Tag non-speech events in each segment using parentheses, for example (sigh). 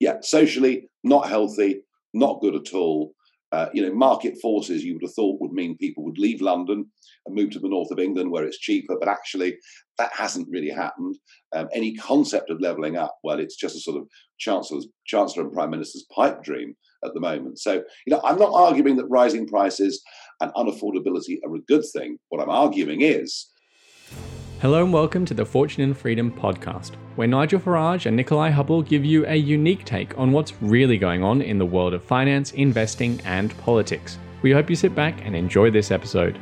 yeah, socially not healthy, not good at all. Uh, you know, market forces you would have thought would mean people would leave London and move to the north of England where it's cheaper, but actually that hasn't really happened. Um, any concept of levelling up, well, it's just a sort of chancellor's, chancellor and prime minister's pipe dream at the moment. So, you know, I'm not arguing that rising prices and unaffordability are a good thing. What I'm arguing is Hello and welcome to the Fortune and Freedom podcast, where Nigel Farage and Nickolai Hubble give you a unique take on what's really going on in the world of finance, investing, and politics. We hope you sit back and enjoy this episode.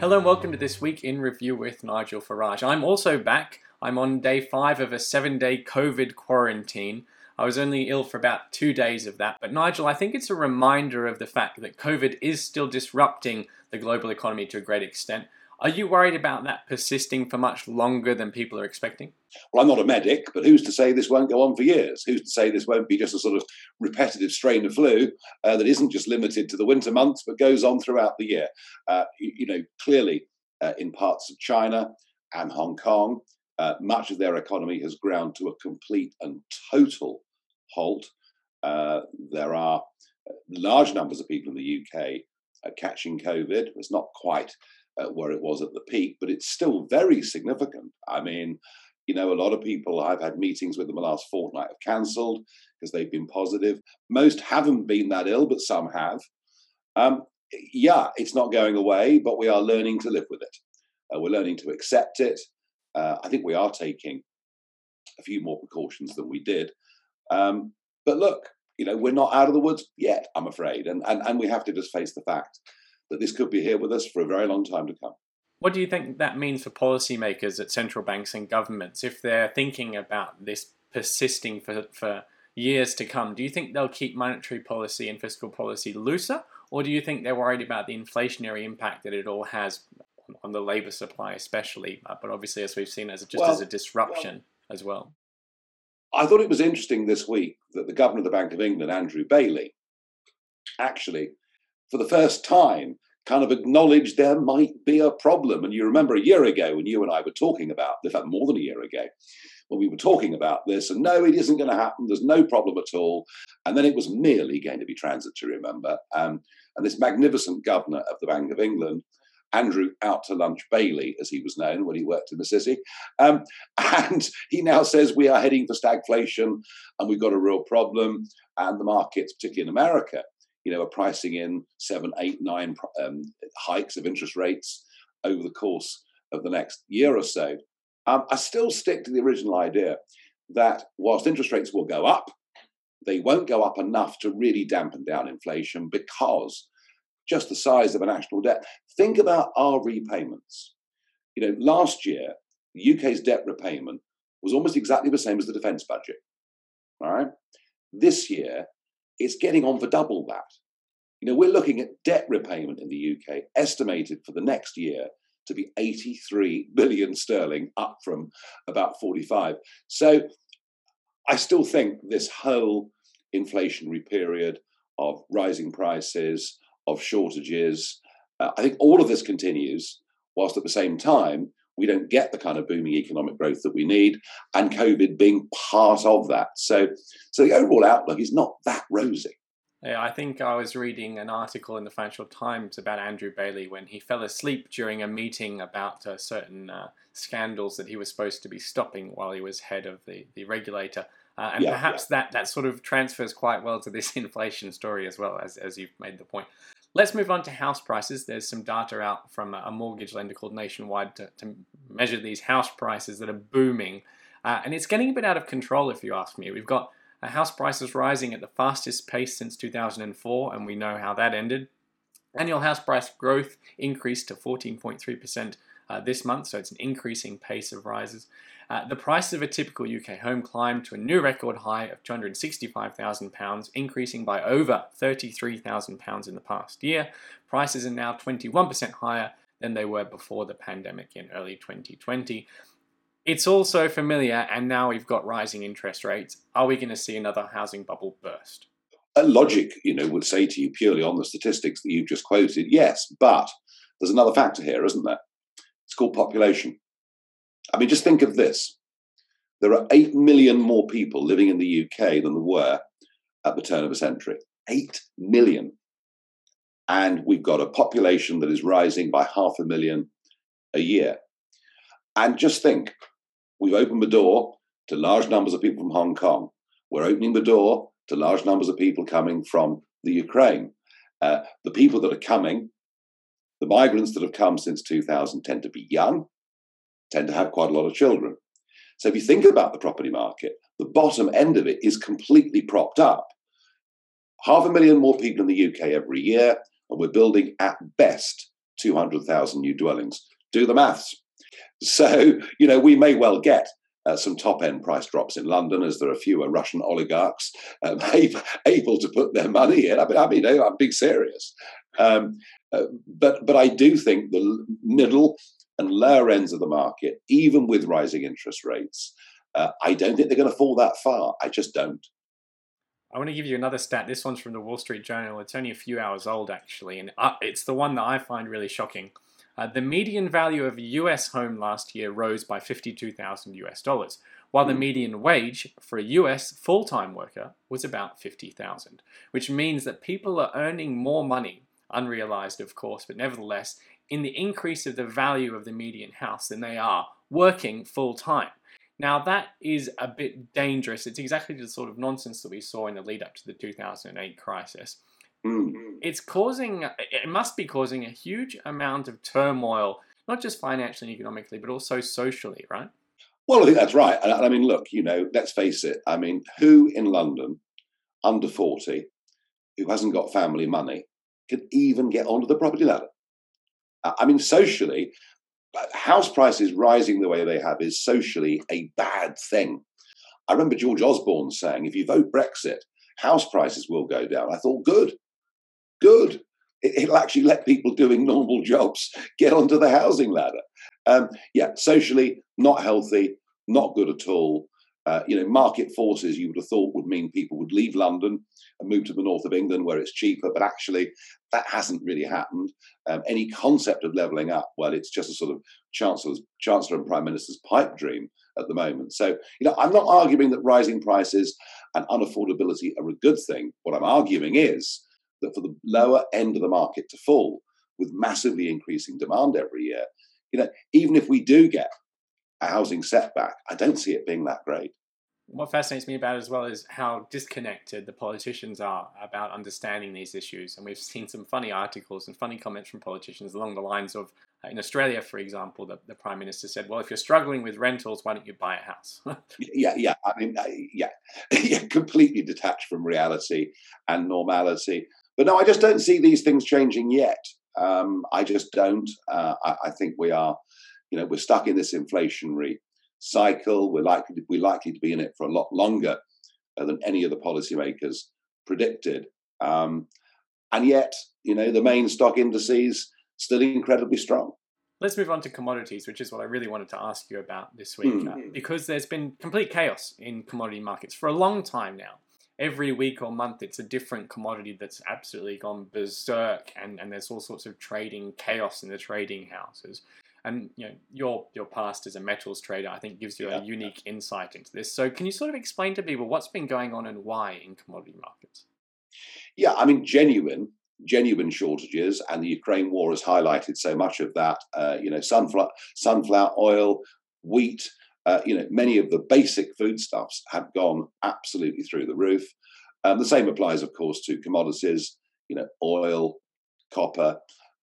Hello and welcome to this week in review with Nigel Farage. I'm also back. I'm on day five of a seven day COVID quarantine. I was only ill for about two days of that. But Nigel, I think it's a reminder of the fact that COVID is still disrupting the global economy to a great extent. Are you worried about that persisting for much longer than people are expecting? Well, I'm not a medic, but who's to say this won't go on for years? Who's to say this won't be just a sort of repetitive strain of flu uh, that isn't just limited to the winter months, but goes on throughout the year? Uh, you, you, know, clearly uh, in parts of China and Hong Kong, uh, much of their economy has ground to a complete and total halt. Uh, there are uh, large numbers of people in the UK uh, catching COVID. It's not quite uh, where it was at the peak, but it's still very significant. I mean, you know, a lot of people I've had meetings with in the last fortnight have cancelled because they've been positive. Most haven't been that ill, but some have. Um, yeah, it's not going away, but we are learning to live with it. Uh, we're learning to accept it. Uh, I think we are taking a few more precautions than we did. Um, but look, you know, we're not out of the woods yet, I'm afraid. And, and, and we have to just face the fact that this could be here with us for a very long time to come. What do you think that means for policymakers at central banks and governments if they're thinking about this persisting for, for years to come? Do you think they'll keep monetary policy and fiscal policy looser? Or do you think they're worried about the inflationary impact that it all has on the labour supply, especially, uh, but obviously, as we've seen, as just well, as a disruption well, as well? I thought it was interesting this week that the governor of the Bank of England, Andrew Bailey, actually, for the first time, kind of acknowledged there might be a problem. And you remember a year ago when you and I were talking about, in fact, more than a year ago, when we were talking about this, and no, it isn't going to happen. There's no problem at all. And then it was merely going to be transitory, remember? Um, and this magnificent governor of the Bank of England Andrew Out to Lunch Bailey, as he was known when he worked in the city. Um, (laughs) and he now says we are heading for stagflation and we've got a real problem. And the markets, particularly in America, you know, are pricing in seven, eight, nine um, hikes of interest rates over the course of the next year or so. Um, I still stick to the original idea that whilst interest rates will go up, they won't go up enough to really dampen down inflation because just the size of a national debt. Think about our repayments. You know, last year, the UK's debt repayment was almost exactly the same as the defence budget. All right. This year, it's getting on for double that. You know, we're looking at debt repayment in the UK estimated for the next year to be 83 billion sterling, up from about 45. So I still think this whole inflationary period of rising prices, of shortages. Uh, I think all of this continues, whilst at the same time, we don't get the kind of booming economic growth that we need, and COVID being part of that. So, so the overall outlook is not that rosy. Yeah, I think I was reading an article in the Financial Times about Andrew Bailey when he fell asleep during a meeting about uh, certain uh, scandals that he was supposed to be stopping while he was head of the, the regulator. Uh, and yeah, perhaps yeah. that, that sort of transfers quite well to this (laughs) inflation story as well, as, as you've made the point. Let's move on to house prices. There's some data out from a mortgage lender called Nationwide to, to measure these house prices that are booming. Uh, and it's getting a bit out of control, if you ask me. We've got uh, house prices rising at the fastest pace since 2004, and we know how that ended. Annual house price growth increased to 14.3% uh, this month, so it's an increasing pace of rises. Uh, the price of a typical UK home climbed to a new record high of £265,000, increasing by over £33,000 in the past year. Prices are now 21% higher than they were before the pandemic in early 2020. It's also familiar, and now we've got rising interest rates. Are we going to see another housing bubble burst? A logic, you know, would say to you purely on the statistics that you've just quoted, yes, but there's another factor here, isn't there? Called population. I mean, just think of this. There are 8 million more people living in the UK than there were at the turn of a century. 8 million. And we've got a population that is rising by half a million a year. And just think, we've opened the door to large numbers of people from Hong Kong. We're opening the door to large numbers of people coming from the Ukraine. Uh, the people that are coming, the migrants that have come since 2000 tend to be young, tend to have quite a lot of children. So if you think about the property market, the bottom end of it is completely propped up. Half a million more people in the UK every year, and we're building at best 200,000 new dwellings. Do the maths. So, you know, we may well get uh, some top end price drops in London as there are fewer Russian oligarchs um, (laughs) able to put their money in. I mean, I mean I'm being serious. Um, uh, but, but I do think the middle and lower ends of the market, even with rising interest rates, uh, I don't think they're going to fall that far. I just don't. I want to give you another stat. This one's from the Wall Street Journal. It's only a few hours old, actually, and uh, it's the one that I find really shocking. Uh, the median value of a US home last year rose by 52,000 US dollars, while the hmm. median wage for a US full time worker was about 50,000, which means that people are earning more money, unrealized of course, but nevertheless, in the increase of the value of the median house than they are working full time. Now, that is a bit dangerous. It's exactly the sort of nonsense that we saw in the lead up to the 2008 crisis. Mm. It's causing, it must be causing a huge amount of turmoil, not just financially and economically, but also socially, right? Well, I think that's right. I mean, look, you know, let's face it. I mean, who in London under 40 who hasn't got family money could even get onto the property ladder? I mean, socially, house prices rising the way they have is socially a bad thing. I remember George Osborne saying, if you vote Brexit, house prices will go down. I thought, good, good. It'll actually let people doing normal jobs get onto the housing ladder. Um, yeah, socially, not healthy, not good at all. Uh, you know, market forces you would have thought would mean people would leave London and move to the north of England where it's cheaper, but actually that hasn't really happened. Um, any concept of levelling up, well, it's just a sort of chancellor's, chancellor and prime minister's pipe dream at the moment. So, you know, I'm not arguing that rising prices and unaffordability are a good thing. What I'm arguing is that for the lower end of the market to fall with massively increasing demand every year, you know, even if we do get a housing setback, I don't see it being that great. What fascinates me about it as well is how disconnected the politicians are about understanding these issues. And we've seen some funny articles and funny comments from politicians along the lines of, uh, in Australia, for example, the, the Prime Minister said, Well, if you're struggling with rentals, why don't you buy a house? (laughs) yeah, yeah. I mean, yeah, (laughs) yeah, completely detached from reality and normality. But no, I just don't see these things changing yet. Um, I just don't. Uh, I, I think we are you know, we're stuck in this inflationary cycle. We're likely to, we're likely to be in it for a lot longer uh, than any of the policymakers predicted. Um, and yet, you know, the main stock indices still incredibly strong. Let's move on to commodities, which is what I really wanted to ask you about this week, mm. uh, because there's been complete chaos in commodity markets for a long time now. Every week or month, it's a different commodity that's absolutely gone berserk, and, and there's all sorts of trading chaos in the trading houses. And you know your your past as a metals trader i think gives you yeah. a unique insight into this. So can you sort of explain to people what's been going on and why in commodity markets? Yeah i mean genuine genuine shortages and the ukraine war has highlighted so much of that uh, you know sunflower sunflower oil wheat uh, you know many of the basic foodstuffs have gone absolutely through the roof um, the same applies of course to commodities you know oil copper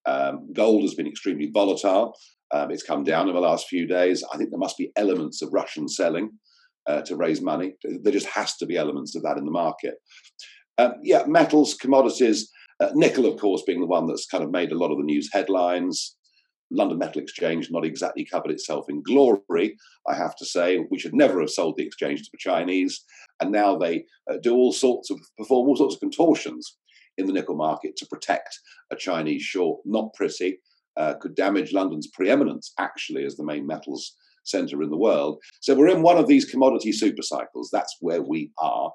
um, gold has been extremely volatile um, it's come down in the last few days. I think there must be elements of Russian selling uh, to raise money. There just has to be elements of that in the market. Um, yeah, metals, commodities, uh, nickel, of course, being the one that's kind of made a lot of the news headlines. London Metal Exchange not exactly covered itself in glory, I have to say. We should never have sold the exchange to the Chinese, and now they uh, do all sorts of perform all sorts of contortions in the nickel market to protect a Chinese short. Not pretty uh, could damage London's preeminence, actually, as the main metals centre in the world. So we're in one of these commodity super cycles. That's where we are.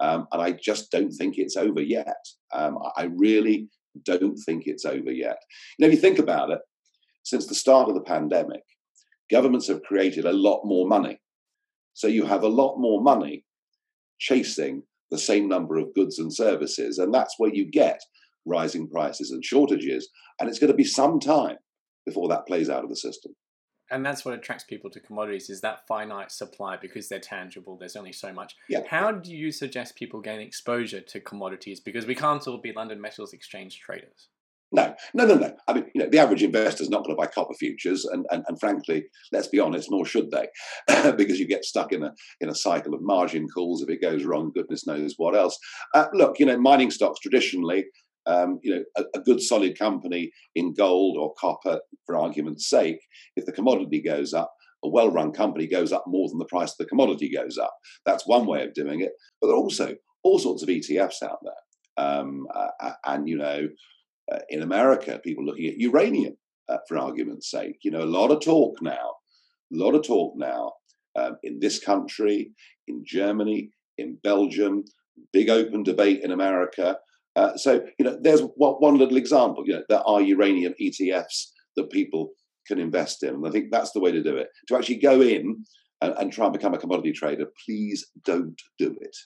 Um, and I just don't think it's over yet. Um, I really don't think it's over yet. Know, if you think about it, since the start of the pandemic, governments have created a lot more money. So you have a lot more money chasing the same number of goods and services. And that's where you get rising prices and shortages. And it's going to be some time before that plays out of the system. And that's what attracts people to commodities is that finite supply because they're tangible. There's only so much. Yeah. How do you suggest people gain exposure to commodities? Because we can't all be London Metals Exchange traders. No, no, no, no. I mean, you know, the average investor is not going to buy copper futures, and, and, and frankly, let's be honest, nor should they, (laughs) because you get stuck in a in a cycle of margin calls if it goes wrong. Goodness knows what else. Uh, look, you know, mining stocks traditionally, um, you know, a, a, good solid company in gold or copper, for argument's sake, if the commodity goes up, a well-run company goes up more than the price of the commodity goes up. That's one way of doing it. But there are also all sorts of ETFs out there, um, uh, and you know uh, in America, people looking at uranium, uh, for argument's sake. You know, a lot of talk now, a lot of talk now um, in this country, in Germany, in Belgium, big open debate in America. Uh, so, you know, there's one little example. You know, there are uranium ETFs that people can invest in. And I think that's the way to do it. To actually go in and, and try and become a commodity trader, please don't do it.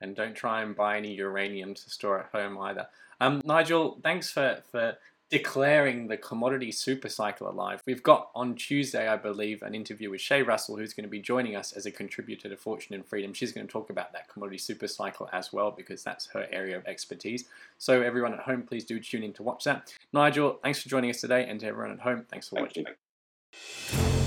And don't try and buy any uranium to store at home either. Um, Nigel, thanks for, for declaring the commodity super cycle alive. We've got on Tuesday, I believe, an interview with Shae Russell, who's going to be joining us as a contributor to Fortune and Freedom. She's going to talk about that commodity super cycle as well, because that's her area of expertise. So, everyone at home, please do tune in to watch that. Nigel, thanks for joining us today, and to everyone at home, thanks for Thank watching. You.